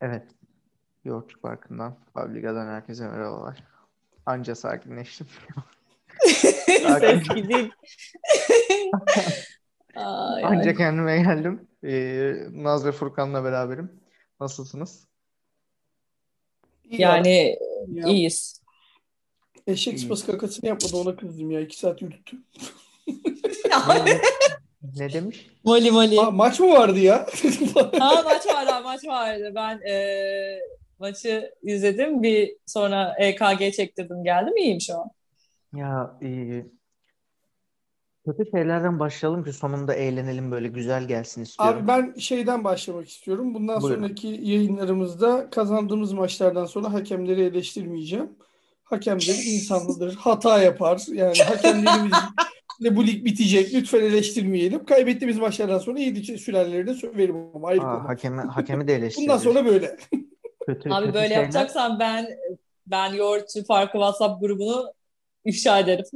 Evet. Yoğurtçuk Parkı'ndan, Publica'dan herkese merhabalar. Anca sakinleştim. Ses ay. Anca kendime geldim. Ee, Naz ve Furkan'la beraberim. Nasılsınız? Yani Ya. iyiyiz. Eşek sıpası kakasını yapmadı ona kızdım ya. iki saat yürüttü. Ne, demiş? Moli moli. Ma- maç mı vardı ya? Ha maç vardı maç vardı. Ben e, maçı izledim. Bir sonra EKG çektirdim geldim. İyiyim şu an. Ya e, kötü şeylerden başlayalım ki sonunda eğlenelim böyle güzel gelsin istiyorum. Abi ben şeyden başlamak istiyorum. Bundan Buyurun. sonraki yayınlarımızda kazandığımız maçlardan sonra hakemleri eleştirmeyeceğim. Hakemler insanlıdır. Hata yapar. Yani hakemlerimiz de bu lig bitecek. Lütfen eleştirmeyelim. Kaybettiğimiz maçlardan sonra iyi süreleri de söylerim ama ayrı Aa, konu. hakemi, hakemi de eleştiririz. Bundan sonra böyle. Kötü, Abi kötü böyle şeyler- yapacaksan ben ben Yoğurtçu Farkı WhatsApp grubunu ifşa ederim.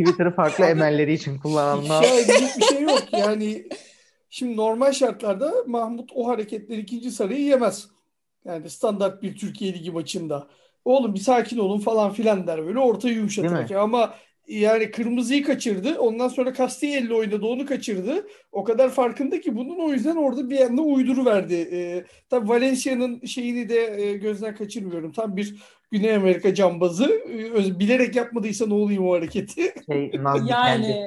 Twitter'ı farklı emelleri için kullananlar. İfşa edecek bir şey yok. Yani şimdi normal şartlarda Mahmut o hareketleri ikinci sarıyı yemez. Yani standart bir Türkiye Ligi maçında. Oğlum bir sakin olun falan filan der böyle ortayı yumuşatarak. Ama yani kırmızıyı kaçırdı. Ondan sonra Castelli oynadı onu kaçırdı. O kadar farkında ki bunun o yüzden orada bir anda uyduru verdi. Ee, tabii Valencia'nın şeyini de e, gözden kaçırmıyorum. Tam bir Güney Amerika cambazı. Öz- bilerek yapmadıysa ne olayım o hareketi. Şey, yani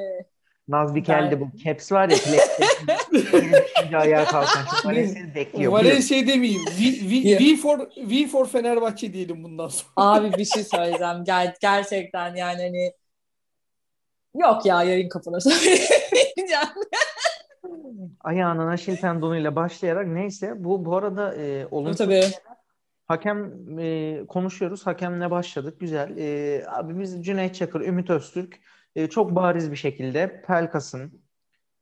Naz Dikel'di Ben- bu. Caps var ya. Düşünce ayağa kalkan. Şu Valencia'yı bekliyor. Buyurun. Valencia demeyeyim. V, v, v, for, v for Fenerbahçe diyelim bundan sonra. abi bir şey söyleyeceğim. Ger gerçekten yani hani yok ya yayın kapına söyleyeceğim. Ayağına Naşil tendonuyla başlayarak neyse bu bu arada e, olumsuz Tabii. hakem e, konuşuyoruz. Hakemle başladık. Güzel. E, abi biz Cüneyt Çakır, Ümit Öztürk e, çok bariz bir şekilde Pelkas'ın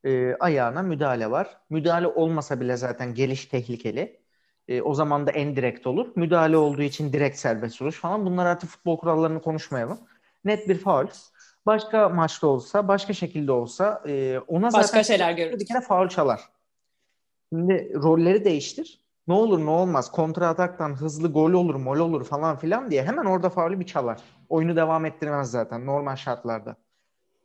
e, ayağına müdahale var. Müdahale olmasa bile zaten geliş tehlikeli. E, o zaman da en direkt olur. Müdahale olduğu için direkt serbest vuruş falan. Bunlar artık futbol kurallarını konuşmayalım. Net bir faul. Başka maçta olsa, başka şekilde olsa e, ona Başka zaten şeyler bir görürüz. kere faul çalar. Şimdi rolleri değiştir. Ne olur ne olmaz. Kontra ataktan hızlı gol olur, mol olur falan filan diye hemen orada faulü bir çalar. Oyunu devam ettirmez zaten normal şartlarda.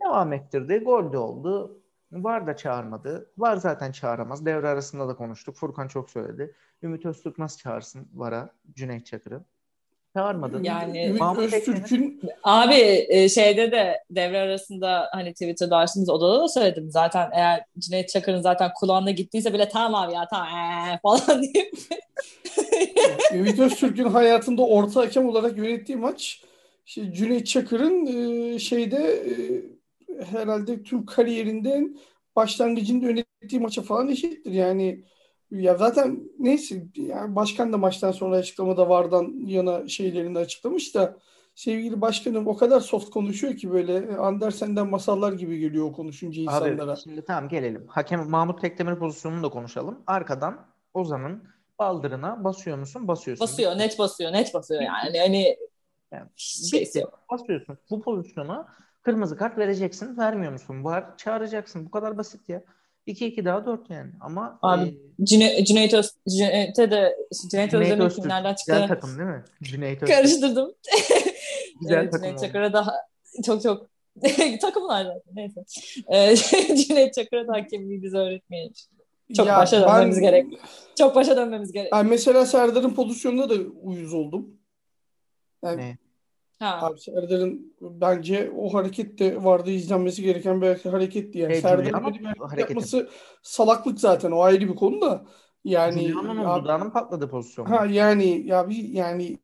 Devam ettirdi. Gol de oldu. Var da çağırmadı. Var zaten çağıramaz. Devre arasında da konuştuk. Furkan çok söyledi. Ümit Öztürk nasıl çağırsın Vara, Cüneyt Çakır'ı? Çağırmadı. Yani- Ümit Mahmut Öztürk'ün Abi e, şeyde de devre arasında hani Twitter'da açtığımız odada da söyledim. Zaten eğer Cüneyt Çakır'ın zaten kulağına gittiyse bile tamam abi ya tamam ee, falan deyip Ümit Öztürk'ün hayatında orta hakem olarak yönettiği maç işte Cüneyt Çakır'ın e, şeyde e, herhalde tüm kariyerinden başlangıcında yönettiği maça falan eşittir. Yani ya zaten neyse yani başkan da maçtan sonra açıklamada vardan yana şeylerini açıklamış da sevgili başkanım o kadar soft konuşuyor ki böyle Andersen'den masallar gibi geliyor o konuşunca insanlara. Abi şimdi tamam gelelim. Hakem Mahmut Tekdemir pozisyonunu da konuşalım. Arkadan Ozan'ın baldırına basıyor musun? Basıyorsun. basıyor net basıyor net basıyor yani hani Yani bitti. yok. Basıyorsun. Bu pozisyona kırmızı kart vereceksin. Vermiyor musun? Var. Çağıracaksın. Bu kadar basit ya. 2-2 daha 4 yani. Ama Abi, e, Cüne, Cüneyt Öz, Cüneyt'e de Cüneyt Cüneyt kimlerden güzel çıktı takım değil mi? Cüneyt Öztürk. karıştırdım. Güzel evet, takım Cüneyt. Çakır'a daha çok çok takımlar zaten neyse. Ee, Cüneyt Çakır'a da hakemliği bize öğretmeyelim. Çok Ya başa ben- dönmemiz gerek. Çok başa dönmemiz gerek. Ben mesela Serdar'ın pozisyonunda da uyuz oldum. Yani Ne? Ha. Abi Serdar'ın bence o hareket de vardı izlenmesi gereken bir hareket yani. Şey, Serdar'ın böyle bir hareket hareketi. yapması salaklık zaten o ayrı bir konu da. Yani Giuliano'nun ya- dudağının patladı pozisyonu. ha yani ya bir yani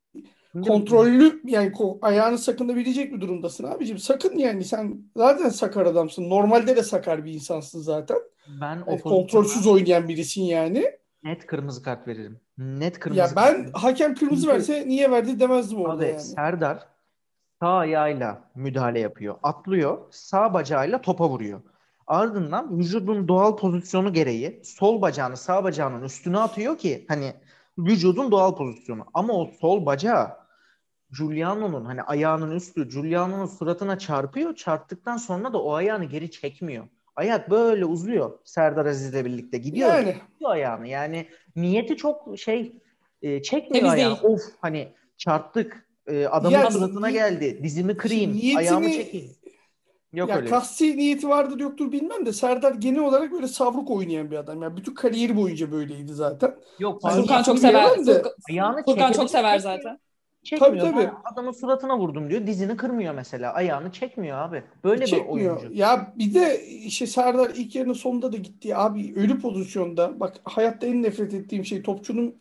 kontrollü yani ayağını sakınabilecek bir durumdasın abicim. Sakın yani sen zaten sakar adamsın. Normalde de sakar bir insansın zaten. Ben o Yani kontrolsüz oynayan birisin yani. net kırmızı kart veririm. Net kırmızı Ya kart ben veririm. hakem kırmızı verse niye verdi demezdim orada Abi yani. Serdar sağ ayağıyla müdahale yapıyor. Atlıyor. Sağ bacağıyla topa vuruyor. Ardından vücudun doğal pozisyonu gereği sol bacağını sağ bacağının üstüne atıyor ki hani vücudun doğal pozisyonu. Ama o sol bacağı Giuliano'nun hani ayağının üstü Giuliano'nun suratına çarpıyor. Çarptıktan sonra da o ayağını geri çekmiyor. Ayak böyle uzuyor Serdar Aziz'le birlikte. Gidiyor. Yani. Gidiyor ayağını. Yani niyeti çok şey e, çekmiyor Temiz ayağını. değil. Of hani çarptık. E, adamın Yani suratına ni- geldi. Dizimi kırayım. Niyetini- Ayağımı çekeyim. Yok ya öyle. kasti niyeti vardır yoktur bilmem de Serdar genel olarak böyle savruk oynayan bir adam. Yani bütün kariyeri boyunca böyleydi zaten. Yok Ay, Furkan çok sever. Furkan, Ayağını Furkan çok sever zaten. Çekmiyor. Tabii, tabii. Ben adamın suratına vurdum diyor. Dizini kırmıyor mesela. Ayağını çekmiyor abi. Böyle bir Çekmiyor. oyuncu. Ya bir de işte Serdar ilk yarının sonunda da gitti. Abi ölü pozisyonda. Bak hayatta en nefret ettiğim şey topçunun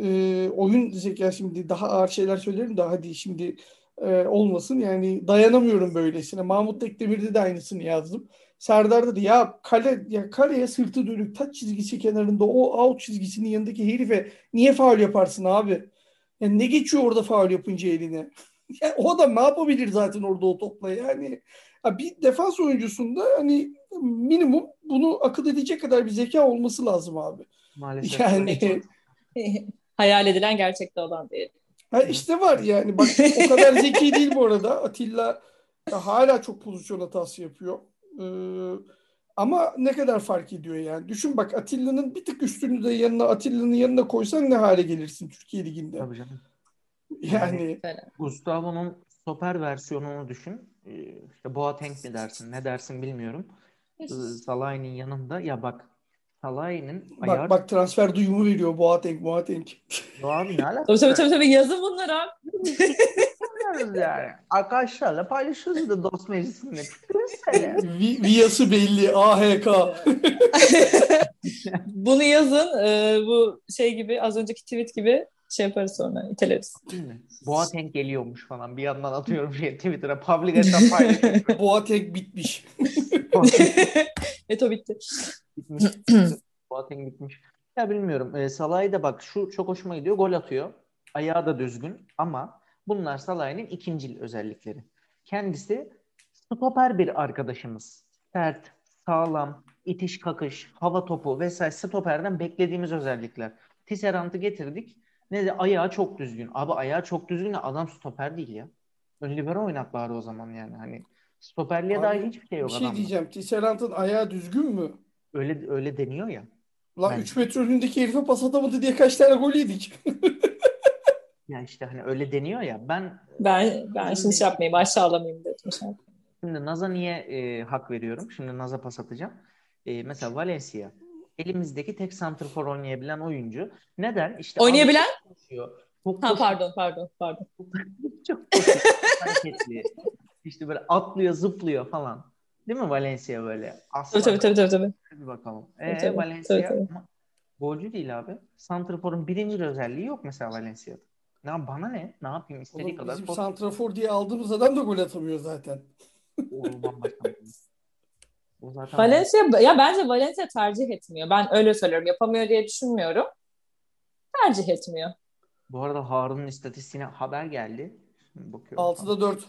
e, oyun zekası şimdi daha ağır şeyler söylerim de hadi şimdi e, olmasın. Yani dayanamıyorum böylesine. Mahmut Tekdemir'de de aynısını yazdım. Serdar'da da ya kale ya kaleye sırtı dönük taç çizgisi kenarında o out çizgisinin yanındaki herife niye faul yaparsın abi? Yani ne geçiyor orada faul yapınca eline? Ya o adam ne yapabilir zaten orada o topla yani? Ya bir defans oyuncusunda hani minimum bunu akıl edecek kadar bir zeka olması lazım abi. Maalesef. Yani Hayal edilen gerçekte olan değil. ha işte var yani bak o kadar zeki değil bu arada. Atilla hala çok pozisyon hatası yapıyor. Ee, ama ne kadar fark ediyor yani. Düşün bak Atilla'nın bir tık üstünü de yanına Atilla'nın yanına koysan ne hale gelirsin Türkiye Ligi'nde. Tabii canım. Yani Gustavo'nun stoper versiyonunu düşün. Ee, İşte Boateng mi dersin, ne dersin bilmiyorum. Ee, Salah'ın yanında ya bak Salah'ın ayağı bak bak transfer duyumu veriyor Boateng Boateng. Ya abi ne alaka? Tabii tabii tabii, tabii. yazın bunları abi. Yani. Arkadaşlarla paylaşıyoruz da dost meclisinde. Vi- Viyası belli AHK. Bunu yazın. e, bu şey gibi az önceki tweet gibi şey yaparız sonra iteleriz. Boateng geliyormuş falan. Bir yandan atıyorum şey Twitter'a. Public hesap paylaşıyorum. Boateng bitmiş. Eto bitti. bitmiş. Boateng bitmiş. Ya bilmiyorum. E, Salah'ı da bak şu çok hoşuma gidiyor. Gol atıyor. Ayağı da düzgün ama bunlar Salah'ın ikincil özellikleri. Kendisi stoper bir arkadaşımız. Sert, sağlam, itiş kakış, hava topu vesaire stoperden beklediğimiz özellikler. Tisserant'ı getirdik. Ne de ayağı çok düzgün. Abi ayağı çok düzgün de adam stoper değil ya. Ön libero oynat bari o zaman yani. Hani stoperliğe dair hiçbir şey Bir yok şey adamda. diyeceğim. Tisserant'ın ayağı düzgün mü? Öyle öyle deniyor ya. Lan Ben- 3 metre önündeki herife pas atamadı diye kaç tane gol yedik. Ya işte hani öyle deniyor ya. Ben Ben ben şimdi şey yapmayayım aşağılamayayım dedim. Şey. Şimdi Naz'a niye e, hak veriyorum? Şimdi Naz'a pas atacağım. E, mesela Valencia elimizdeki tek santrfor oynayabilen oyuncu. Neden? İşte Oynayabilen? koşuyor. Çok Ha koşuyor. pardon pardon pardon. Çok koşuyor. çok hareketli. İşte böyle atlıyor, zıplıyor falan. Değil mi Valencia böyle? Aslan. Tabii tabii tabii tabii. tabii. Hadi bakalım. Tabii, Ee, tabii. Valencia Tabii, tabii. golcü değil abi. Santrfor'un birinci özelliği yok mesela Valencia'da. Ya bana ne? Ne yapayım? İstediği Oğlum kadar bizim koş. santrafor diye aldığımız adam da gol atamıyor zaten. O bambaşka. O zaten Valencia ya bence Valencia tercih etmiyor. Ben öyle söylüyorum. Yapamıyor diye düşünmüyorum. Tercih etmiyor. Bu arada Harun'un istatistiğine haber geldi. Şimdi bakıyorum. 6'da 4.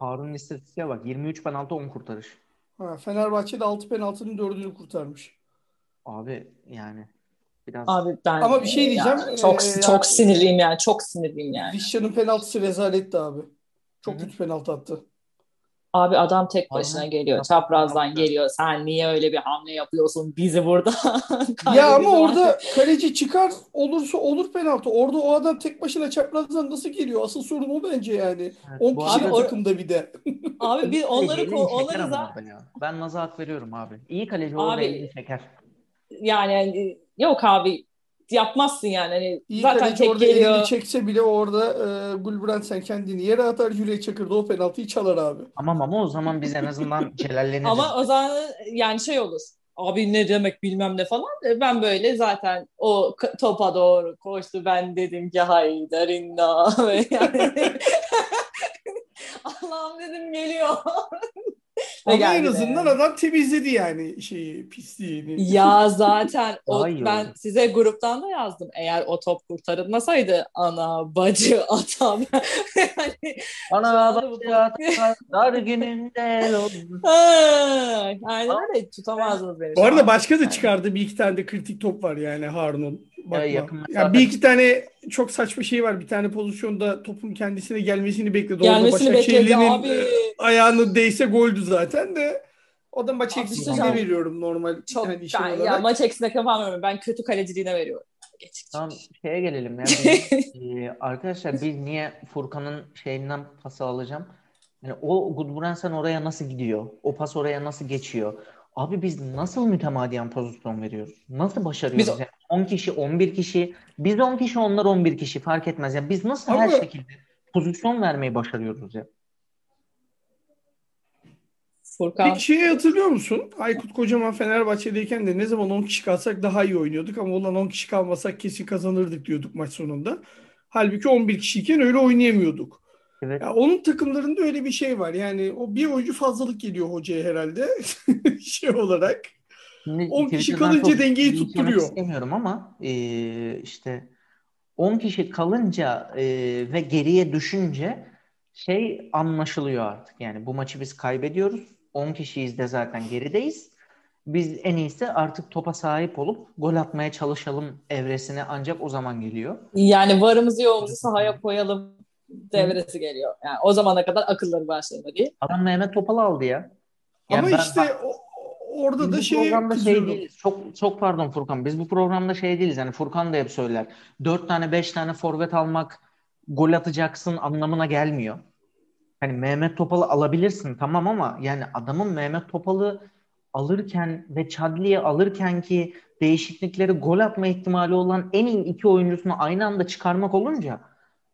Harun'un istatistiğe bak. 23 penaltı 10 kurtarış. Ha, Fenerbahçe'de 6 penaltının 4'ünü kurtarmış. Abi yani biraz Abi ben Ama bir şey diyeceğim, Ya, çok ee, çok ya- sinirliyim yani. Çok sinirliyim yani. Vişça'nın penaltısı rezaletti abi. Çok Hı. kötü penaltı attı. Abi adam tek başına Aynen. geliyor. Çaprazdan yapma. geliyor. Sen niye öyle bir hamle yapıyorsun? Bizi burada Ya ama kaybediyorlar. orada kaleci çıkar olursa olur penaltı. Orada o adam tek başına çaprazdan nasıl geliyor? Asıl sorun o bence yani. Evet, 10 bu kişilik Abi takımda bir de. Abi biz onları elini onları zaten. Ben Naz'a hak veriyorum abi. İyi kaleci orada Abi, elini çeker. yani hani, yok abi yapmazsın yani. Hani İyi zaten kaleci tek orada geliyor. elini çekse bile orada e, Gulbrand sen kendini yere atar. Cüneyt Çakır da o penaltıyı çalar abi. Ama ama o zaman biz en azından celalleniriz. Ama o zaman yani şey olur. Abi ne demek bilmem ne falan. E, Ben böyle zaten o topa doğru koştu. Ben dedim ki haydar inna. Yani Allah'ım dedim geliyor. Ama en geldi de. azından adam temizledi yani şeyi pisliğini. Ya zaten o, ben size gruptan da yazdım. Eğer o top kurtarılmasaydı ana bacı atam. yani, bu- bak ya dar gününde aynen öyle tutamazdınız beni. Bu arada başka da çıkardı. Bir iki tane de kritik top var yani Harun'un. Bakma. yakın Ya mesafe- bir iki tane çok saçma şey var. Bir tane pozisyonda topun kendisine gelmesini bekledi. Orada Gelmesini bekledi Başakşehirli'nin abi. ayağını değse goldü zaten de. O da maç hocam, veriyorum normal Çok şey ben, olarak. ya maç eksiğine kafam vermiyorum. Ben kötü kaleciliğine veriyorum. Geç. Tamam şeye gelelim ya. Biz, e, arkadaşlar biz niye Furkan'ın şeyinden pası alacağım? Yani o Gudbrandsen oraya nasıl gidiyor? O pas oraya nasıl geçiyor? Abi biz nasıl mütemadiyen pozisyon veriyoruz? Nasıl başarıyoruz? Biz- Yani 10 kişi, 11 kişi, biz 10 kişi, onlar 11 kişi fark etmez. Yani biz nasıl her Ama- şekilde pozisyon vermeyi başarıyoruz ya? Furkan. Peki şeyi hatırlıyor musun? Aykut Kocaman Fenerbahçe'deyken de ne zaman 10 kişi kalsak daha iyi oynuyorduk ama ulan 10 kişi kalmasak kesin kazanırdık diyorduk maç sonunda. Halbuki 11 kişiyken öyle oynayamıyorduk. Evet. Ya onun takımlarında öyle bir şey var. Yani o bir oyuncu fazlalık geliyor hocaya herhalde şey olarak. Şimdi 10 kişi kalınca çok dengeyi tutturuyor. istemiyorum ama e, işte 10 kişi kalınca e, ve geriye düşünce şey anlaşılıyor artık. Yani bu maçı biz kaybediyoruz. 10 kişiyiz de zaten gerideyiz. Biz en iyisi artık topa sahip olup gol atmaya çalışalım evresine ancak o zaman geliyor. Yani varımızı yoğumuzu sahaya koyalım devresi geliyor. Yani o zamana kadar akılları başlarında değil. Adam Mehmet Topal'ı aldı ya. Yani Ama ben- işte o- orada Biz da şey şey değiliz. Çok çok pardon Furkan. Biz bu programda şey değiliz. Yani Furkan da hep söyler. Dört tane beş tane forvet almak gol atacaksın anlamına gelmiyor. Hani Mehmet Topal'ı alabilirsin tamam ama yani adamın Mehmet Topal'ı alırken ve Chadli'yi alırken ki değişiklikleri gol atma ihtimali olan en iyi iki oyuncusunu aynı anda çıkarmak olunca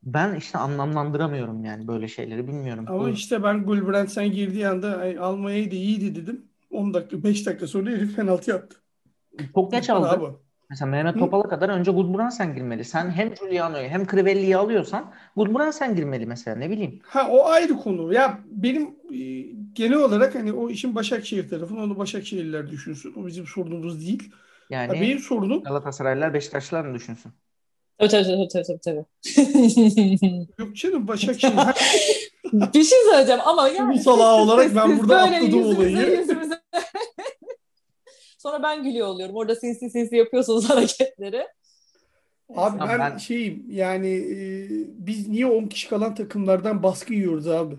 ben işte anlamlandıramıyorum yani böyle şeyleri bilmiyorum. Ama işte ben Gulbrandsen girdiği anda "Ay, Almanya'yı da iyiydi dedim. 10 dakika 5 dakika sonra herif penaltı yaptı. çok geç aldı. Abi. Mesela Mehmet? Topal'a kadar önce Gudbrandsen girmeli. Sen hem Giuliano'yu hem Crivelli'yi alıyorsan Gudbrandsen girmeli mesela ne bileyim. Ha o ayrı konu. Ya benim e, genel olarak hani o işin Başakşehir tarafını onu Başakşehirliler düşünsün. O bizim sorunumuz değil. Ya Yani benim sorunum Galatasaraylılar Beşiktaşlılar mı düşünsün? Tabii tabii tabii. tabii. yok canım Başakşehir. bir şey söyleyeceğim ama yani siz- olarak ben burada atladım olayı. yüzümüze- Sonra ben gülüyor oluyorum. Orada sinsi sinsi yapıyorsunuz hareketleri. Abi ben, ben- şeyim yani e, biz niye 10 kişi kalan takımlardan baskı yiyoruz abi?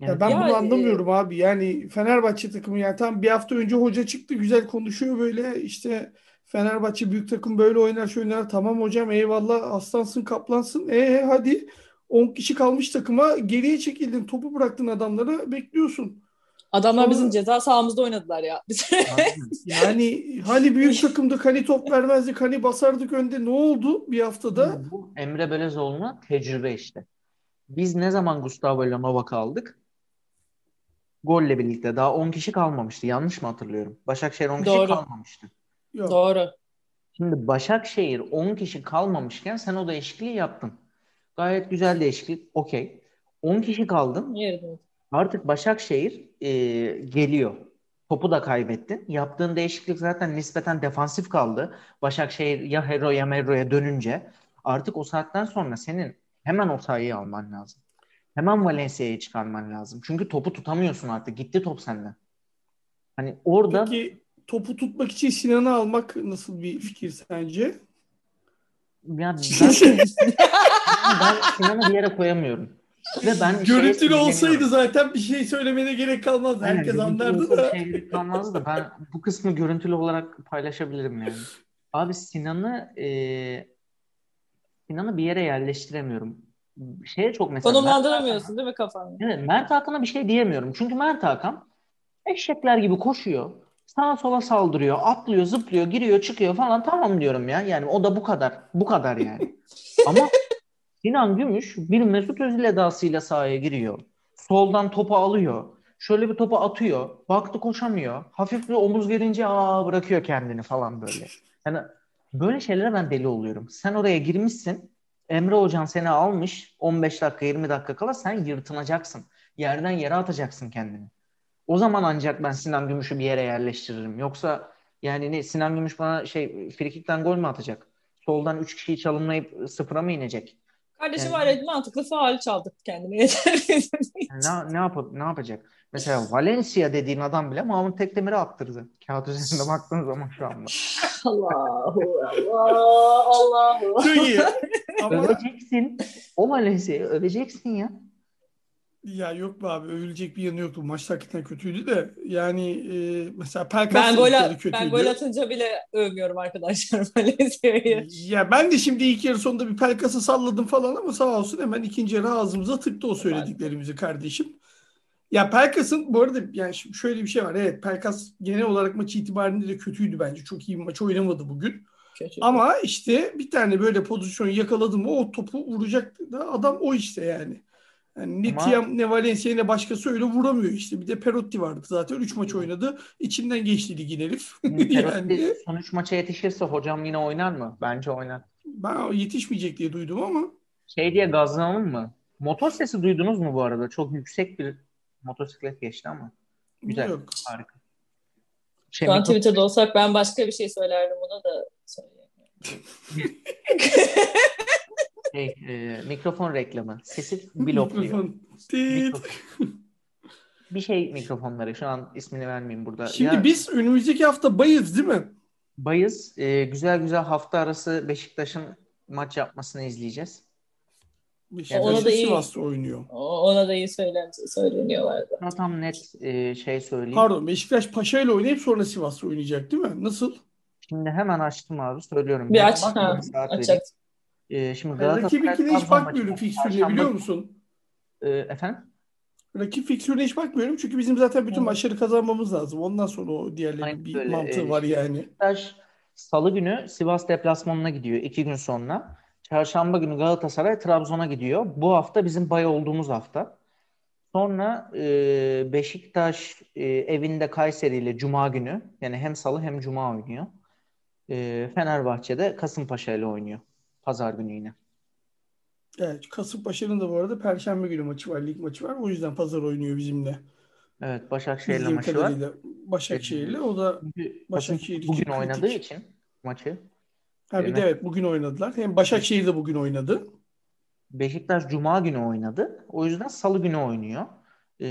Yani Ya ben Ya, bunu e, anlamıyorum abi. Yani Fenerbahçe takımı yani tam bir hafta önce hoca çıktı güzel konuşuyor böyle işte Fenerbahçe büyük takım böyle oynar şöyle oynar. Tamam hocam eyvallah aslansın kaplansın. E hadi 10 kişi kalmış takıma geriye çekildin topu bıraktın adamlara bekliyorsun. Adamlar Sonra- bizim ceza sahamızda oynadılar ya. Yani hani büyük takımdık hani top vermezdik hani basardık önde ne oldu bir haftada? bu Emre Belezoğlu'na tecrübe işte. Biz ne zaman Gustavo ile Novak'ı aldık? Golle birlikte daha 10 kişi kalmamıştı. Yanlış mı hatırlıyorum? Başakşehir 10 kişi Doğru. kalmamıştı. Yok. Doğru. Şimdi Başakşehir 10 kişi kalmamışken sen o değişikliği yaptın. Gayet güzel değişiklik. Okey. 10 kişi kaldın. Yerine. Artık Başakşehir e, geliyor. Topu da kaybettin. Yaptığın değişiklik zaten nispeten defansif kaldı. Başakşehir ya Hero ya Merro'ya dönünce artık o saatten sonra senin hemen o sayıyı alman lazım. Hemen Valencia'yı çıkarman lazım. Çünkü topu tutamıyorsun artık. Gitti top senden. Hani orada Peki topu tutmak için Sinan'ı almak nasıl bir fikir sence? Ya ben, ben Sinan'ı bir yere koyamıyorum. Ve ben şeye Görüntülü olsaydı zaten bir şey söylemene gerek kalmazdı. Aynen, Herkes anlardı da. bir şeylik kalmazdı da ben bu kısmı görüntülü olarak paylaşabilirim yani. Abi Sinan'ı e, Sinan'ı bir yere yerleştiremiyorum. Şeye çok mesela Konumlandıramıyorsun değil mi kafanı? Evet, Mert Hakan'a bir şey diyemiyorum. Çünkü Mert Hakan eşekler gibi koşuyor. Sağa sola saldırıyor, atlıyor, zıplıyor, giriyor, çıkıyor falan. Tamam diyorum ya. Yani o da bu kadar. Bu kadar yani. Ama Sinan Gümüş bir Mesut Özil edasıyla sahaya giriyor. Soldan topu alıyor. Şöyle bir topu atıyor. Baktı koşamıyor. Hafif bir omuz verince aa bırakıyor kendini falan böyle. Yani böyle şeylere ben deli oluyorum. Sen oraya girmişsin. Emre Hocan seni almış. 15 dakika 20 dakika kala sen yırtınacaksın. Yerden yere atacaksın kendini. O zaman ancak ben Sinan Gümüş'ü bir yere yerleştiririm. Yoksa yani ne Sinan Gümüş bana şey frikikten gol mü atacak? Soldan 3 kişiyi çalımlayıp sıfıra mı inecek? Kardeşim Yani- var mantıklı faal çaldık. Yani ne, ne, yap ne yapacak? Mesela Valencia dediğin adam bile Mahmut Tekdemir'e attırdı. Kağıt üzerinde baktığın zaman şu anda. Allahu Allah Allahu. Çok iyi. Ama Öveceksin. O Valencia'yı öveceksin ya. Ya yok be abi övülecek bir yanı yoktu. Maç hakikaten kötüydü de yani e, mesela Pelkas Ben gol, ben gol atınca bile övmüyorum arkadaşlar Valencia'yı. Ya ben de şimdi ilk yarı sonunda bir Pelkas'ı salladım falan ama sağ olsun hemen ikinci yarı ağzımıza tıktı o söylediklerimizi kardeşim. Ya Pelkas'ın bu arada yani şimdi şöyle bir şey var. Evet Pelkas genel olarak maç itibariyle de kötüydü bence. Çok iyi bir maç oynamadı bugün. Kötü. Ama işte bir tane böyle pozisyon yakaladı mı o topu vuracak da adam o işte yani. Yani ne Ama- Tiam ne Valencia ne başkası öyle vuramıyor işte. Bir de Perotti vardı zaten. 3 maç oynadı. İçinden geçti ligin herif. yani son üç maça yetişirse hocam yine oynar mı? Bence oynar. ben yetişmeyecek diye duydum ama Şey diye gazlanalım mı? Motor sesi duydunuz mu bu arada? Çok yüksek bir motosiklet geçti ama. Güzel. yok. Harika. Şey, Şu an mikro- Twitter'da olsak ben başka bir şey söylerdim ona da söyleyemiyorum. şey, e, mikrofon reklamı. Sesi blokluyor. Mikrofon. Bir şey mikrofonları. Şu an ismini vermeyeyim burada. Şimdi Ya, biz önümüzdeki hafta bayız değil mi? Bayız. e, güzel güzel hafta arası Beşiktaş'ın maç yapmasını izleyeceğiz. Beşiktaş Ona da iyi. Sivas'ta oynuyor. O- Ona da iyi söylen söyleniyorlardı. Tam net e, şey söyleyeyim. Pardon Beşiktaş Paşa ile oynayıp sonra Sivas'ta oynayacak değil mi? Nasıl? Şimdi hemen açtım abi söylüyorum. Bir aç. Ha, saat aç vereyim. aç. E, şimdi Galatasaray rakibinkine hiç Trabzon bakmıyorum fikstürüne biliyor musun? E, efendim? Rakip fiksürüne hiç bakmıyorum çünkü bizim zaten bütün Hı. maçları kazanmamız lazım. Ondan sonra o diğerlerinin Aynen bir öyle. mantığı Ee, var yani. Beşiktaş Salı günü Sivas deplasmanına gidiyor. iki gün sonra. Çarşamba günü Galatasaray Trabzon'a gidiyor. Bu hafta bizim bay olduğumuz hafta. Sonra e, Beşiktaş e, evinde Kayseri ile Cuma günü yani hem Salı hem Cuma oynuyor. E, Fenerbahçe'de Kasımpaşa ile oynuyor. Pazar günü yine. Evet, Kasımpaşa'nın da bu arada Perşembe günü maçı var, lig maçı var. O yüzden pazar oynuyor bizimle. Evet Başakşehir'le Bildiğim maçı var. kadarıyla Başakşehir'le. O da Başakşehir bugün oynadığı kritik. için maçı. ha bir de evet bugün oynadılar. Hem Başakşehir de bugün oynadı. Beşiktaş Cuma günü oynadı. O yüzden Salı günü oynuyor. E,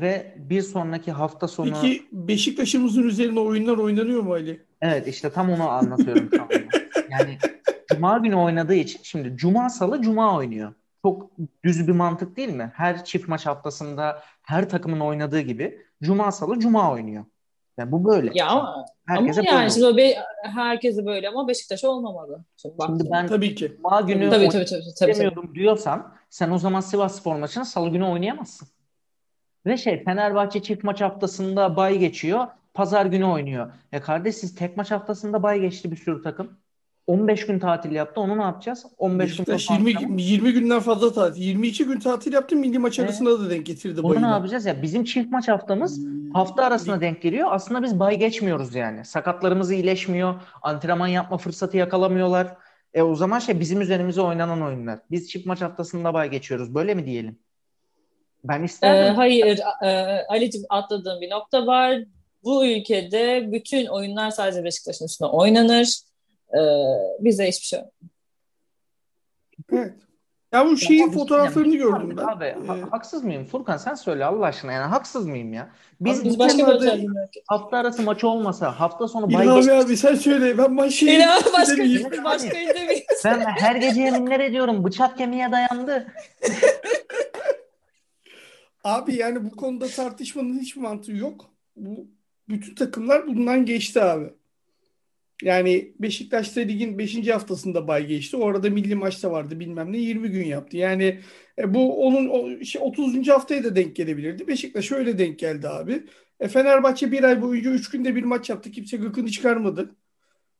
ve bir sonraki hafta sonu Peki Beşiktaş'ımızın üzerine oyunlar oynanıyor mu Ali? Evet işte tam onu anlatıyorum anda. Yani Cuma günü oynadığı için şimdi Cuma Salı Cuma oynuyor. Çok düz bir mantık değil mi? Her çift maç haftasında her takımın oynadığı gibi Cuma Salı Cuma oynuyor. Yani bu böyle. Ya ama, Herkese ama böyle yani oldu. şimdi be, herkese böyle ama Beşiktaş olmamalı. Şimdi, Şimdi ben Tabii ki. Cuma günü tabii, tabii, tabii, tabii, tabii. diyorsan sen o zaman Sivas Spor maçını Salı günü oynayamazsın. Ve şey Fenerbahçe çift maç haftasında bay geçiyor. Pazar günü oynuyor. Ya kardeş siz tek maç haftasında bay geçti bir sürü takım. 15 gün tatil yaptı. Onu ne yapacağız? 15 gün Beşiktaş sonra 20, 20 günden fazla tatil. 22 gün tatil yaptı. Milli maç Evet. arasında da denk getirdi Onu ne bayını. yapacağız ya? Bizim çift maç haftamız hafta arasına denk geliyor. Aslında biz bay geçmiyoruz yani. Sakatlarımız iyileşmiyor. Antrenman yapma fırsatı yakalamıyorlar. E o zaman şey bizim üzerimize oynanan oyunlar. Biz çift maç haftasında bay geçiyoruz. Böyle mi diyelim? Ben Ee, isterdim. hayır, e, Ali'cim atladığım bir nokta var. Bu ülkede bütün oyunlar sadece Beşiktaş'ın üstüne oynanır. Ee, bize hiçbir şey yok. Evet. Ya bu şeyin biz- fotoğraflarını yani gördüm ben. Abi ha- Ee, haksız mıyım? Furkan sen söyle Allah aşkına yani haksız mıyım ya? Biz, Abi Biz başka bir hafta arası maçı olmasa hafta sonu bay geç. abi sen söyle. Ben maç şeyi İnan başka, demeyeyim. başka ilde miyiz? Ben her gece yeminler ediyorum. Bıçak kemiğe dayandı. Abi yani bu konuda tartışmanın hiçbir mantığı yok. Bu bütün takımlar bundan geçti abi. Yani Beşiktaş da ligin 5. haftasında bay geçti. Orada milli maçta vardı bilmem ne 20 gün yaptı. Yani e, bu onun o, şey, 30. haftaya da denk gelebilirdi. Beşiktaş öyle denk geldi abi. E, Fenerbahçe bir ay boyunca 3 günde bir maç yaptı. Kimse gıkını çıkarmadı.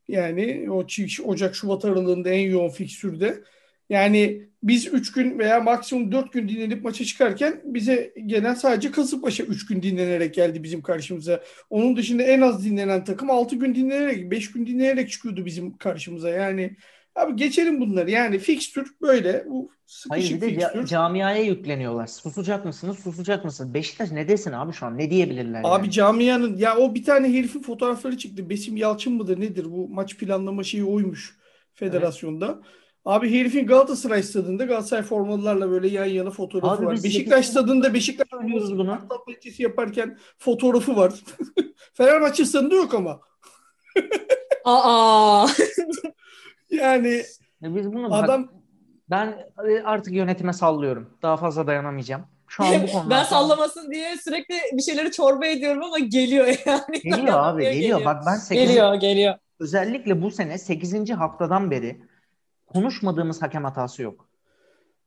Yani o Ocak Şubat aralığında en yoğun fikstürde. Yani biz 3 gün veya maksimum 4 gün dinlenip maça çıkarken bize gelen sadece Kasımpaşa 3 gün dinlenerek geldi bizim karşımıza. Onun dışında en az dinlenen takım 6 gün dinlenerek, 5 gün dinlenerek çıkıyordu bizim karşımıza. Yani abi geçelim bunları. Yani fikstür böyle. Bu Hayır bir de ca- camiaya yükleniyorlar. Susacak mısınız? Susacak mısınız? Beşiktaş ne desin abi şu an? Ne diyebilirler Abi yani? camianın ya o bir tane herifin fotoğrafları çıktı. Besim Yalçın mıdır nedir? Bu maç planlama şeyi oymuş federasyonda. Abi herifin Galatasaray stadında Galatasaray formalılarla böyle yan yana fotoğrafı Abi var. Beşiktaş stadında Beşiktaş Söylüyoruz bunu. Maçı yaparken fotoğrafı var. Fenerbahçe stadında yok ama. Aa, Yani Ya biz bunu bak, adam ben artık yönetime sallıyorum. Daha fazla dayanamayacağım. Şu an bu konuda. ben sallamasın diye sürekli bir şeyleri çorba ediyorum ama geliyor yani. Geliyor abi geliyor. geliyor. Bak ben 8. Geliyor geliyor. özellikle bu sene 8. haftadan beri konuşmadığımız hakem hatası yok.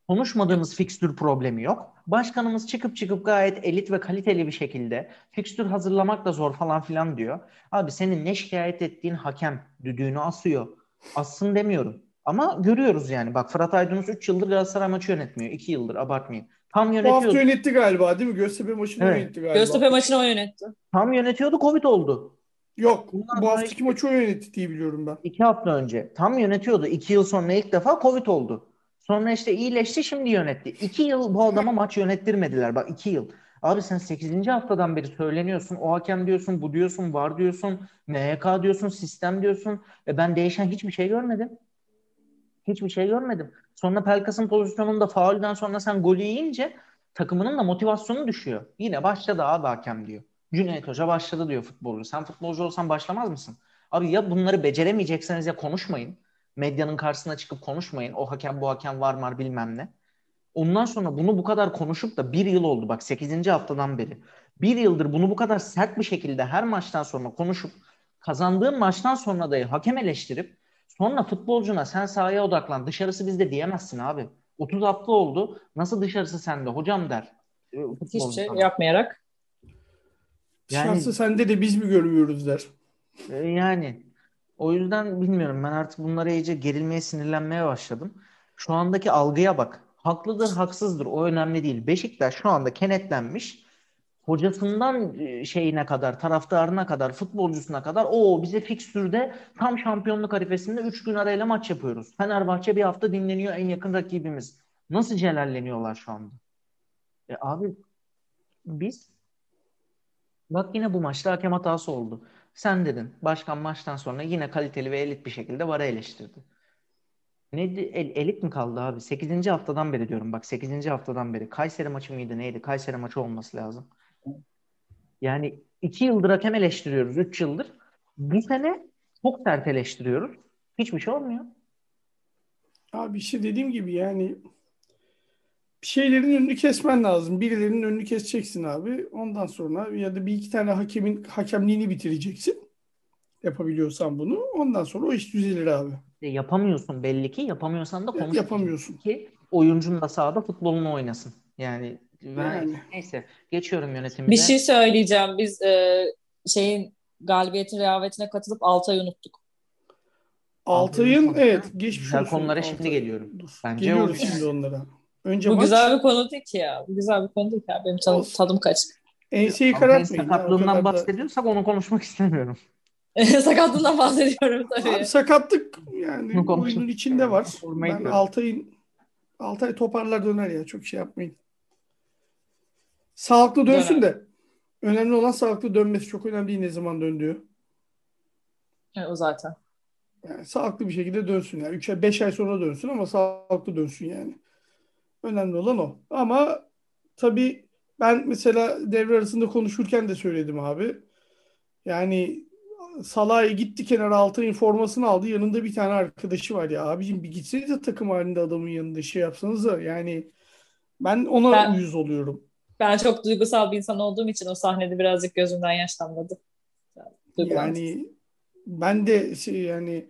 Konuşmadığımız fikstür problemi yok. Başkanımız çıkıp çıkıp gayet elit ve kaliteli bir şekilde fikstür hazırlamak da zor falan filan diyor. Abi senin ne şikayet ettiğin hakem düdüğünü asıyor. Assın demiyorum. Ama görüyoruz yani. Bak Fırat Aydınus 3 yıldır Galatasaray maçı yönetmiyor. 2 yıldır abartmayın. Tam Bu hafta yönetiyordu. yönetti galiba değil mi? Göztepe maçını Evet. yönetti galiba. Göztepe maçını o yönetti. Tam yönetiyordu Covid oldu. Yok. Bundan Bu haftaki işte- maçı o yönetti diye biliyorum ben. 2 hafta önce. Tam yönetiyordu. 2 yıl sonra ilk defa Covid oldu. Sonra işte iyileşti şimdi yönetti. 2 yıl bu adama maç yönettirmediler. Bak 2 yıl. Abi sen 8. haftadan beri söyleniyorsun. O hakem diyorsun, bu diyorsun, var diyorsun, MHK diyorsun, sistem diyorsun. Ve ben değişen hiçbir şey görmedim. Hiçbir şey görmedim. Sonra Pelkas'ın pozisyonunda faulden sonra sen golü yiyince takımının da motivasyonu düşüyor. Yine başladı abi hakem diyor. Cüneyt Hoca başladı diyor futbolcu. Sen futbolcu olsan başlamaz mısın? Abi ya bunları beceremeyecekseniz ya konuşmayın. Medyanın karşısına çıkıp konuşmayın. O hakem bu hakem var mı bilmem ne. Ondan sonra bunu bu kadar konuşup da bir yıl oldu bak 8. haftadan beri. Bir yıldır bunu bu kadar sert bir şekilde her maçtan sonra konuşup kazandığın maçtan sonra da hakem eleştirip sonra futbolcuna sen sahaya odaklan dışarısı bizde diyemezsin abi. 30 hafta oldu. Nasıl dışarısı sende hocam der. Hiçbir şey sana. yapmayarak. Yani- Şansı sende de biz mi görmüyoruz der. E, Yani o yüzden bilmiyorum ben artık bunlara iyice gerilmeye sinirlenmeye başladım. Şu andaki algıya bak. Haklıdır haksızdır o önemli değil. Beşiktaş şu anda kenetlenmiş. Hocasından e, şeyine kadar, taraftarına kadar, futbolcusuna kadar o bize fikstürde tam şampiyonluk arifesinde 3 gün arayla maç yapıyoruz. Fenerbahçe bir hafta dinleniyor en yakın rakibimiz. Nasıl celalleniyorlar şu anda? E abi biz Bak yine bu maçta hakem hatası oldu. Sen dedin. Başkan maçtan sonra yine kaliteli ve elit bir şekilde VAR'ı eleştirdi. Neydi? El, elit mi kaldı abi? 8. haftadan beri diyorum. Bak 8. haftadan beri. Kayseri maçı mıydı neydi? Kayseri maçı olması lazım. Yani 2 yıldır hakem eleştiriyoruz. 3 yıldır. Bu sene çok sert eleştiriyoruz. Hiçbir şey olmuyor. Abi işte dediğim gibi yani bir şeylerin önünü kesmen lazım. Birilerinin önünü keseceksin abi. Ondan sonra ya da bir iki tane hakemin hakemliğini bitireceksin. Yapabiliyorsan bunu. Ondan sonra o iş düzelir abi. E, yapamıyorsun belli ki. Yapamıyorsan da konuş. yapamıyorsun. Ki oyuncun da sahada futbolunu oynasın. Yani ben Yani. neyse geçiyorum yönetimine. Bir şey söyleyeceğim. Biz e, şeyin galibiyetin rehavetine katılıp Altay'ı unuttuk. Altay'ın evet geçmiş Güzel olsun konulara şimdi Altay. geliyorum. Dur. Bence Geliyoruz şimdi onlara. Önce Bu maç güzel bir konu değil ki ya. Bu güzel bir konu değil ki ya. Benim tadım, tadım kaç. enseyi Altay'ın karartmayın. sakatlığından kadar da- bahsediyorsak onu konuşmak istemiyorum. Sakatlığından bahsediyorum tabii. Abi sakatlık yani oyunun içinde var. Sormayı Ben diyorum. Altay'ın Altay toparlar döner ya. Çok şey yapmayın. Sağlıklı dönsün de. Önemli olan sağlıklı dönmesi. Çok önemli değil ne zaman döndüğü. Evet, o zaten. Yani sağlıklı bir şekilde dönsün. Yani 3 ay 5 ay sonra dönsün ama sağlıklı dönsün yani. Önemli olan o. Ama tabii ben mesela devre arasında konuşurken de söyledim abi. Yani Salah'a gitti kenara Altay'ın formasını aldı. Yanında bir tane arkadaşı var ya. Abicim bir gitseniz de takım halinde adamın yanında şey yapsanız da yani ben ona Ben- uyuz oluyorum. Ben çok duygusal bir insan olduğum için o sahnede birazcık gözümden yaş damladı. Duygulandım. Yani ben de şey yani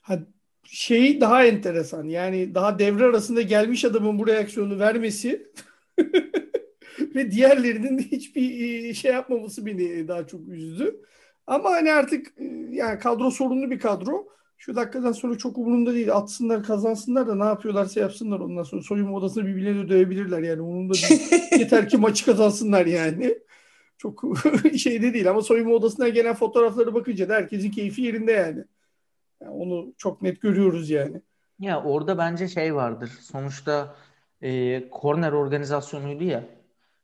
ha, şey daha enteresan. Yani daha devre arasında gelmiş adamın bu reaksiyonu vermesi ve diğerlerinin hiçbir e, şey yapmaması beni daha çok üzdü. Ama hani artık e, yani kadro sorunlu bir kadro. Şu dakikadan sonra çok umurumda değil. Atsınlar, kazansınlar da ne yapıyorlarsa yapsınlar ondan sonra. Soyunma odasında birbirlerine dövebilirler yani. Umurumda değil. Yeter ki maçı kazansınlar yani. Çok şeyde değil ama soyunma odasına gelen fotoğraflara bakınca da herkesin keyfi yerinde yani. Yani onu çok net görüyoruz yani. Ya orada bence şey vardır. Sonuçta e, korner organizasyonuydu ya.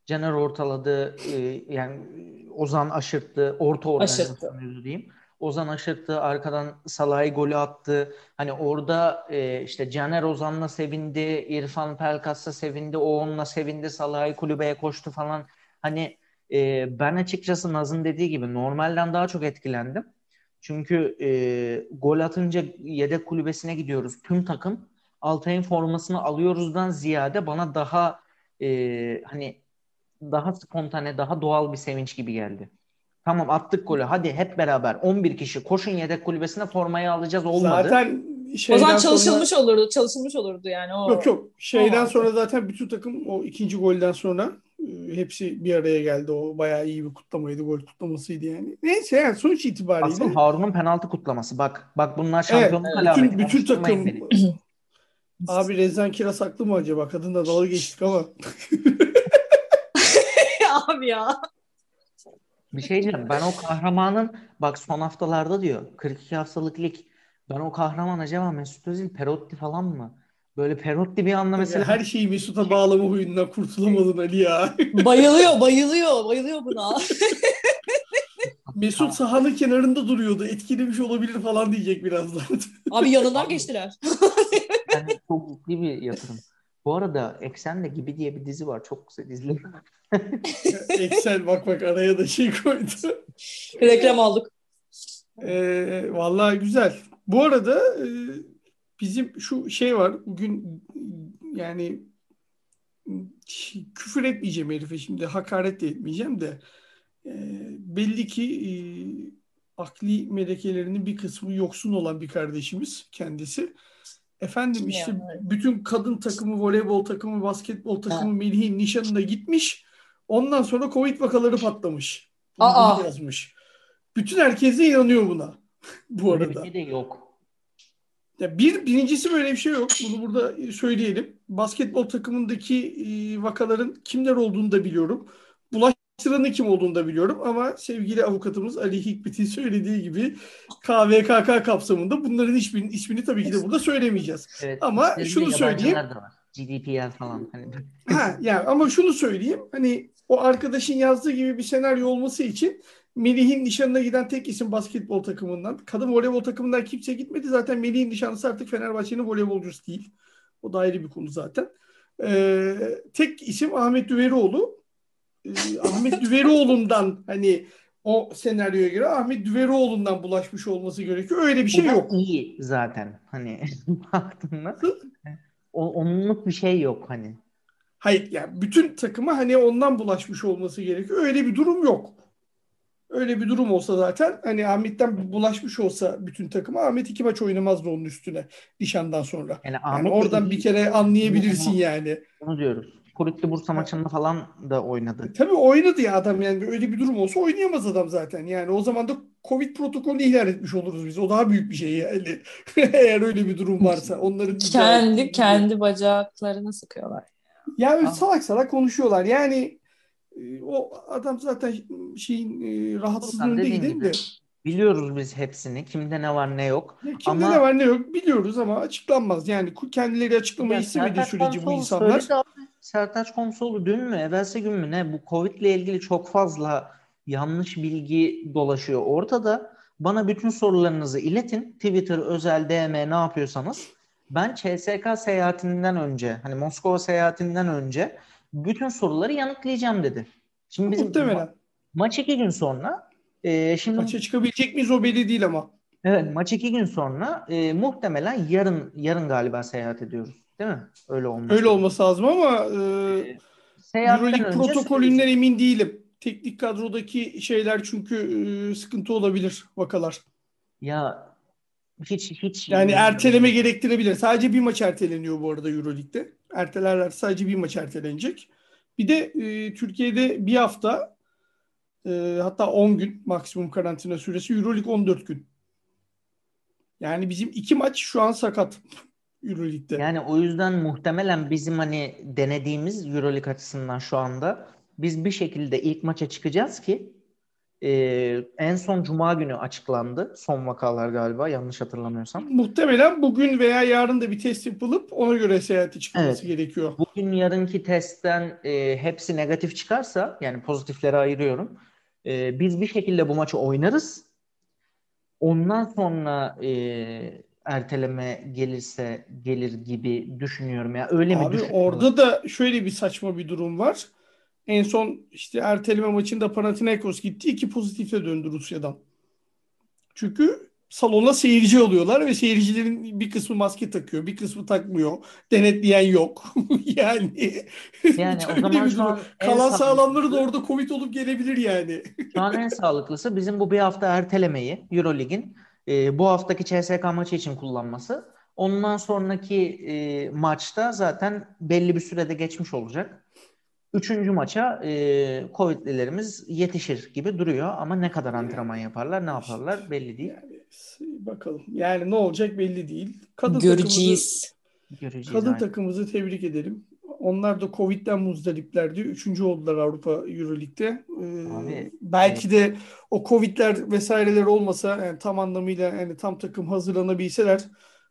Caner ortaladı. e, yani Ozan aşırttı. Orta organizasyonuydu diyeyim. Ozan aşırttı. Arkadan Salah'ı golü attı. Hani orada e, işte Caner Ozan'la sevindi. İrfan Pelkas'la sevindi. O onunla sevindi. Salah'ı kulübeye koştu falan. Hani e, ben açıkçası Naz'ın dediği gibi normalden daha çok etkilendim. Çünkü e, gol atınca yedek kulübesine gidiyoruz. Tüm takım Altay'ın formasını alıyoruzdan ziyade bana daha e, hani daha spontane, daha doğal bir sevinç gibi geldi. Tamam attık golü. Hadi hep beraber 11 kişi koşun yedek kulübesine formayı alacağız olmadı. Zaten O şeyden zaman sonra çalışılmış olurdu. Çalışılmış olurdu yani. O... yok yok şeyden O- sonra zaten bütün takım o ikinci golden sonra hepsi bir araya geldi. O bayağı iyi bir kutlamaydı. Gol kutlamasıydı yani. Neyse yani sonuç itibariyle Asıl Harun'un penaltı kutlaması. Bak bak bunlar şampiyonluk evet. alameti. bütün, bütün takım abi Rezan Kiraz haklı mı acaba? Kadınla dalga geçtik ama Abi ya. Bir şey diyeceğim. Ben o kahramanın bak son haftalarda diyor 42 haftalık lig. Ben o kahraman acaba Mesut Özil Perotti falan mı? Böyle Perotti bir anda mesela her şeyi Mesut'a bağlama huyundan kurtulamadın Ali ya. Bayılıyor, bayılıyor, bayılıyor buna. Mesut sahanın kenarında duruyordu. Etkilemiş olabilir falan diyecek birazdan. Abi yanından geçtiler. yani çok ciddi bir yatırım. Bu arada Eksen'de gibi diye bir dizi var. Çok güzel izledim. Excel bak bak araya da şey koydu. Reklam aldık. Ee, vallahi güzel. Bu arada e, bizim şu şey var. Bugün yani küfür etmeyeceğim herife şimdi. Hakaret de etmeyeceğim de. e, belli ki e, akli melekelerinin bir kısmı yoksun olan bir kardeşimiz kendisi. Efendim işte Yani, bütün kadın takımı, voleybol takımı, basketbol takımı Melih'in nişanına gitmiş. Ondan sonra Covid vakaları patlamış. Bunu Aa! yazmış. Bütün herkes de inanıyor buna. Bu bir arada. şey de yok. Ya bir birincisi böyle bir şey yok. Bunu burada söyleyelim. Basketbol takımındaki e, vakaların kimler olduğunu da biliyorum. Bulaştıranın kim olduğunu da biliyorum ama sevgili avukatımız Ali Hikmet'in söylediği gibi KVKK kapsamında bunların hiçbirinin ismini tabii ki de burada söylemeyeceğiz. Evet, Ama şunu söyleyeyim. GDPR falan. Hani Ha yani ama şunu söyleyeyim. Hani o arkadaşın yazdığı gibi bir senaryo olması için Melih'in nişanına giden tek isim basketbol takımından. Kadın voleybol takımından kimse gitmedi. Zaten Melih'in nişanlısı artık Fenerbahçe'nin voleybolcusu değil. O da ayrı bir konu zaten. Ee, tek isim Ahmet Düverioğlu. Ee, Ahmet Düverioğlu'ndan hani o senaryoya göre Ahmet Düverioğlu'ndan bulaşmış olması gerekiyor. Öyle bir şey yok. iyi zaten. Hani baktığında o, onluk bir şey yok hani. Hayır yani bütün takıma hani ondan bulaşmış olması gerekiyor. Öyle bir durum yok. Öyle bir durum olsa zaten hani Ahmet'ten bulaşmış olsa bütün takıma Ahmet iki maç oynamazdı onun üstüne nişandan sonra. Yani Yani Ahmet oradan iyi- bir kere anlayabilirsin yani. Onu diyoruz. Kulüpte Bursa maçında falan da oynadı. Tabii oynadı ya adam yani öyle bir durum olsa oynayamaz adam zaten. Yani o zaman da Covid protokolünü ihlal etmiş oluruz biz. O daha büyük bir şey yani. Eğer öyle bir durum varsa onların Kendi kendi bacaklarını sıkıyorlar. Ya öyle Tamam. salak salak konuşuyorlar. Yani e, o adam zaten şeyin e, Furkan rahatsızlığında dediğin değil gibi de. biliyoruz biz hepsini. Kimde ne var ne yok. Ya kimde Ama- ne var ne yok biliyoruz ama açıklanmaz. Yani kendileri açıklamayı istemediği sürece bu insanlar. abi. Sertaç Komsoğlu dün mü, evvelsi gün mü ne? Bu Covid'le ilgili çok fazla yanlış bilgi dolaşıyor ortada. Bana bütün sorularınızı iletin. Twitter, özel, DM ne yapıyorsanız. Ben CSK seyahatinden önce, hani Moskova seyahatinden önce bütün soruları yanıtlayacağım dedi. Şimdi bizim Muhtemelen. maç iki gün sonra e, şimdi Maça çıkabilecek miyiz o belli değil ama. Evet, maç iki gün sonra e, muhtemelen yarın yarın galiba seyahat ediyoruz. Değil mi? Öyle olmuş. Öyle olması lazım ama e, Seyahatten Euroleague protokolünden emin değilim. Teknik kadrodaki şeyler çünkü e, sıkıntı olabilir vakalar. Ya hiç hiç Yani erteleme gerektirebilir. Sadece bir maç erteleniyor bu arada Euroleague'de. Ertelerler sadece bir maç ertelenecek. Bir de e, Türkiye'de bir hafta e, hatta 10 gün maksimum karantina süresi. Euroleague 14 gün. Yani bizim iki maç şu an sakat Euroleague'de. Yani o yüzden muhtemelen bizim hani denediğimiz EuroLeague açısından şu anda biz bir şekilde ilk maça çıkacağız ki e, en son Cuma günü açıklandı. Son vakalar galiba yanlış hatırlamıyorsam. Muhtemelen bugün veya yarın da bir test yapılıp ona göre seyahate çıkılması Evet. gerekiyor. Bugün yarınki testten e, hepsi negatif çıkarsa yani pozitifleri ayırıyorum. E, biz bir şekilde bu maçı oynarız. Ondan sonra e, erteleme gelirse gelir gibi düşünüyorum ya. Öyle mi Abi düşünüyorum? orada da şöyle bir saçma bir durum var. En son işte erteleme maçında Panathinaikos gitti. iki pozitifle döndü Rusya'dan. Çünkü salona seyirci oluyorlar ve seyircilerin bir kısmı maske takıyor, bir kısmı takmıyor. Denetleyen yok. yani Yani o zaman şu an kalan sağlamları da orada Covid olup gelebilir yani. Şu an en sağlıklısı bizim bu bir hafta ertelemeyi Eurolig'in e, bu haftaki CSK maçı için kullanması. Ondan sonraki e, maçta zaten belli bir sürede geçmiş olacak. Üçüncü maça e, Covid'lilerimiz yetişir gibi duruyor ama ne kadar antrenman yaparlar, ne yaparlar belli değil. Yani, bakalım. Yani ne olacak belli değil. Kadın Göreceğiz. Takımımızı, Göreceğiz. Kadın aynen. takımımızı tebrik edelim. Onlar da Covid'den muzdariplerdi. Üçüncü oldular Avrupa Euroleague'de. Ee, Abi, belki evet. de o Covid'ler vesaireler olmasa yani tam anlamıyla yani tam takım hazırlanabilseler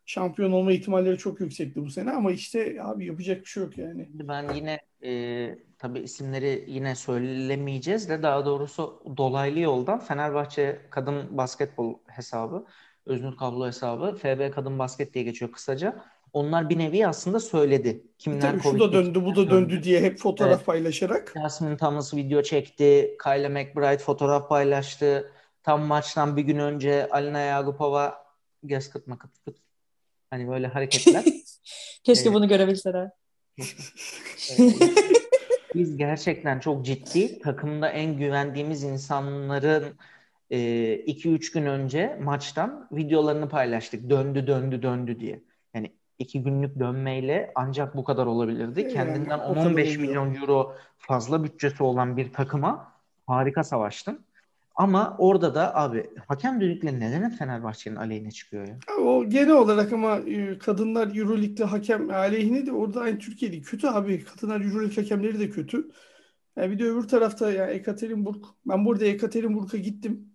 şampiyon olma ihtimalleri çok yüksekti bu sene ama işte abi yapacak bir şey yok yani. Ben yine e, tabii isimleri yine söylemeyeceğiz de daha doğrusu dolaylı yoldan Fenerbahçe kadın basketbol hesabı, Öznur Kablo hesabı, FB Kadın Basket diye geçiyor kısaca. Onlar bir nevi aslında söyledi. Kimler Tabii şu da döndü, bu da döndü diye hep fotoğraf evet. paylaşarak. Jasmine Thomas video çekti. Kyla McBride fotoğraf paylaştı. Tam maçtan bir gün önce Alina Yagupova göz kıtma kıt kıt. Hani böyle hareketler. Keşke ee, bunu görebilseler. Biz gerçekten çok ciddi takımda en güvendiğimiz insanların 2-3 gün önce maçtan videolarını paylaştık. Döndü döndü döndü diye. Yani iki günlük dönmeyle ancak bu kadar olabilirdi. Yani, Kendinden 10-15 milyon euro fazla bütçesi olan bir takıma harika savaştın. Ama orada da abi hakem düdükleri neden Fenerbahçe'nin aleyhine çıkıyor ya? O genel olarak ama e, kadınlar Euroleague'de hakem aleyhine de orada aynı Türkiye'de kötü abi. Kadınlar Euroleague hakemleri de kötü. Yani bir de öbür tarafta ya Ekaterinburg. Ben burada Ekaterinburg'a gittim.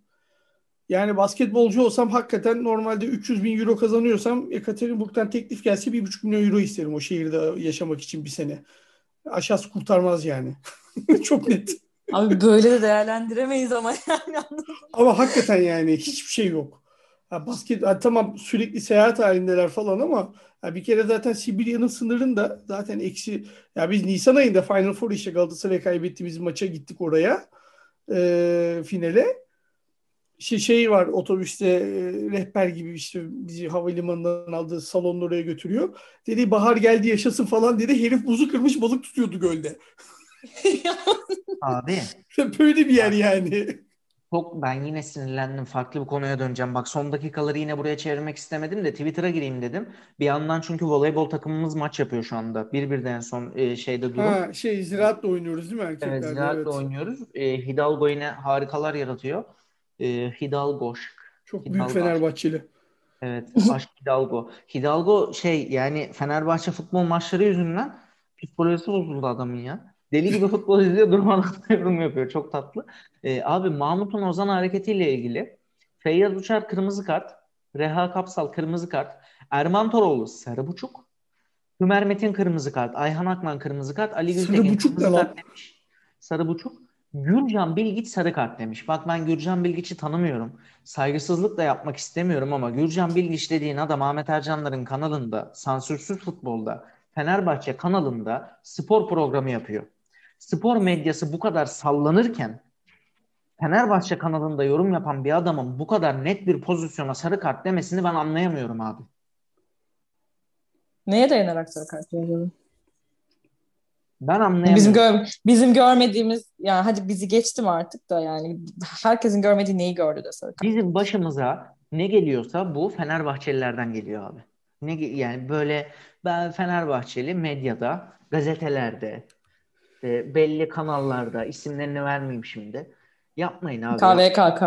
Yani basketbolcu olsam hakikaten normalde 300 bin euro kazanıyorsam Ekaterinburg'dan teklif gelse 1,5 milyon euro isterim o şehirde yaşamak için bir sene. Aşağısı kurtarmaz yani. Çok net. Abi böyle de değerlendiremeyiz ama yani. ama hakikaten yani hiçbir şey yok. Ha, basket ha, tamam sürekli seyahat halindeler falan ama ha, bir kere zaten Sibirya'nın sınırında zaten eksi ya biz Nisan ayında Final Four işte Galatasaray'a kaybettiğimiz maça gittik oraya e, finale şey, şey var otobüste e, rehber gibi işte bizi havalimanından aldığı salonun oraya götürüyor. Dedi bahar geldi yaşasın falan dedi. Herif buzu kırmış balık tutuyordu gölde. Abi. Böyle bir yer yani. Çok ben yine sinirlendim. Farklı bir konuya döneceğim. Bak son dakikaları yine buraya çevirmek istemedim de Twitter'a gireyim dedim. Bir yandan çünkü voleybol takımımız maç yapıyor şu anda. Bir birden en son e, şeyde durum. Ha, şey Ziraat'la oynuyoruz değil mi erkekler? Evet Ziraat'la evet. oynuyoruz. E, Hidalgo yine harikalar yaratıyor. E, Hidalgo. Çok Hidalgo. büyük Fenerbahçeli. Evet. Aşk Hidalgo. Hidalgo şey yani Fenerbahçe futbol maçları yüzünden psikolojisi bozuldu adamın ya. Deli gibi futbol izliyor durmadan yorum yapıyor. Çok tatlı. Ee, abi Mahmut'un Ozan hareketiyle ilgili Feyyaz Uçar kırmızı kart. Reha Kapsal kırmızı kart. Erman Toroğlu sarı buçuk. Ömer Metin kırmızı kart. Ayhan Akman kırmızı kart. Ali Gültekin sarı buçuk kırmızı kart demiş. Sarı buçuk. Gürcan Bilgiç sarı kart demiş. Bak ben Gürcan Bilgiç'i tanımıyorum. Saygısızlık da yapmak istemiyorum ama Gürcan Bilgiç dediğin adam Ahmet Ercanların kanalında, sansürsüz futbolda, Fenerbahçe kanalında spor programı yapıyor spor medyası bu kadar sallanırken Fenerbahçe kanalında yorum yapan bir adamın bu kadar net bir pozisyona sarı kart demesini ben anlayamıyorum abi. Neye dayanarak sarı kart veriyorum? Ben anlayamıyorum. Bizim gör bizim görmediğimiz yani hadi bizi geçtim artık da yani herkesin görmediği neyi gördü de sarı kart. Bizim başımıza ne geliyorsa bu Fenerbahçelilerden geliyor abi. Ne yani böyle ben Fenerbahçeli medyada, gazetelerde, işte belli kanallarda isimlerini vermeyeyim şimdi. Yapmayın abi. KVKK.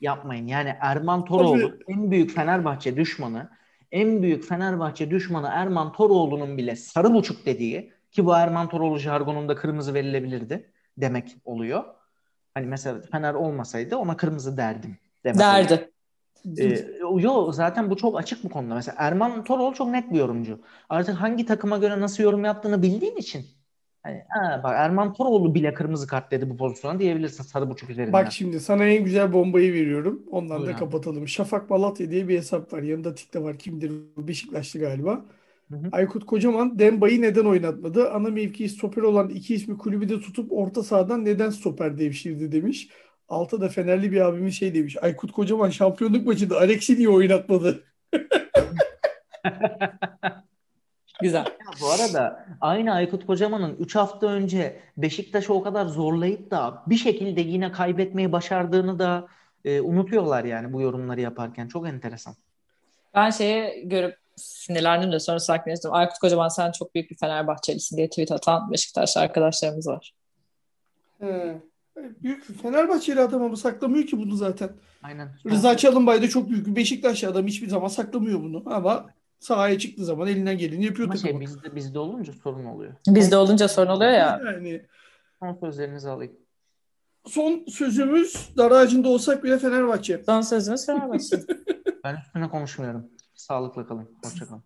Yapmayın. Yani Erman Toroğlu Tabii. en büyük Fenerbahçe düşmanı en büyük Fenerbahçe düşmanı Erman Toroğlu'nun bile sarı buçuk dediği ki bu Erman Toroğlu jargonunda kırmızı verilebilirdi demek oluyor. Hani mesela Fener olmasaydı ona kırmızı derdim. Demek Derdi. Ee, yo zaten bu çok açık bu konuda. Mesela Erman Toroğlu çok net bir yorumcu. Artık hangi takıma göre nasıl yorum yaptığını bildiğin için Hani, ha, bak Erman Toroğlu bile kırmızı kart dedi bu pozisyona diyebilirsin sarı buçuk üzerinden. Bak şimdi sana en güzel bombayı veriyorum. Ondan Buyur da kapatalım. Şafak Malatya diye bir hesap var. Yanında tik de var. Kimdir? Beşiktaşlı galiba. Hı hı. Aykut Kocaman Demba'yı neden oynatmadı? Ana mevkii stoper olan iki ismi kulübü de tutup orta sahadan neden stoper devşirdi demiş. Altta da Fenerli bir abimiz şey demiş. Aykut Kocaman şampiyonluk maçında Alex'i niye oynatmadı? Güzel. Ya bu arada aynı Aykut Kocaman'ın 3 hafta önce Beşiktaş'ı o kadar zorlayıp da bir şekilde yine kaybetmeyi başardığını da e, unutuyorlar yani bu yorumları yaparken. Çok enteresan. Ben şeye görüp sinirlendim de sonra sakinleştim. Aykut Kocaman sen çok büyük bir Fenerbahçelisin diye tweet atan Beşiktaş arkadaşlarımız var. He. Büyük Fenerbahçeli adam ama saklamıyor ki bunu zaten. Aynen. Rıza Çalınbay da çok büyük bir Beşiktaşlı adam hiçbir zaman saklamıyor bunu. Ama sahaya çıktığı zaman elinden geleni yapıyor Ama şey takımı. bizde, bizde olunca sorun oluyor. Bizde olunca sorun oluyor ya. Yani Son sözlerinizi alayım. son sözümüz dar ağacında olsak bile Fenerbahçe. Son sözümüz Fenerbahçe. Ben üstüne konuşmuyorum. Sağlıkla kalın. Hoşça kalın.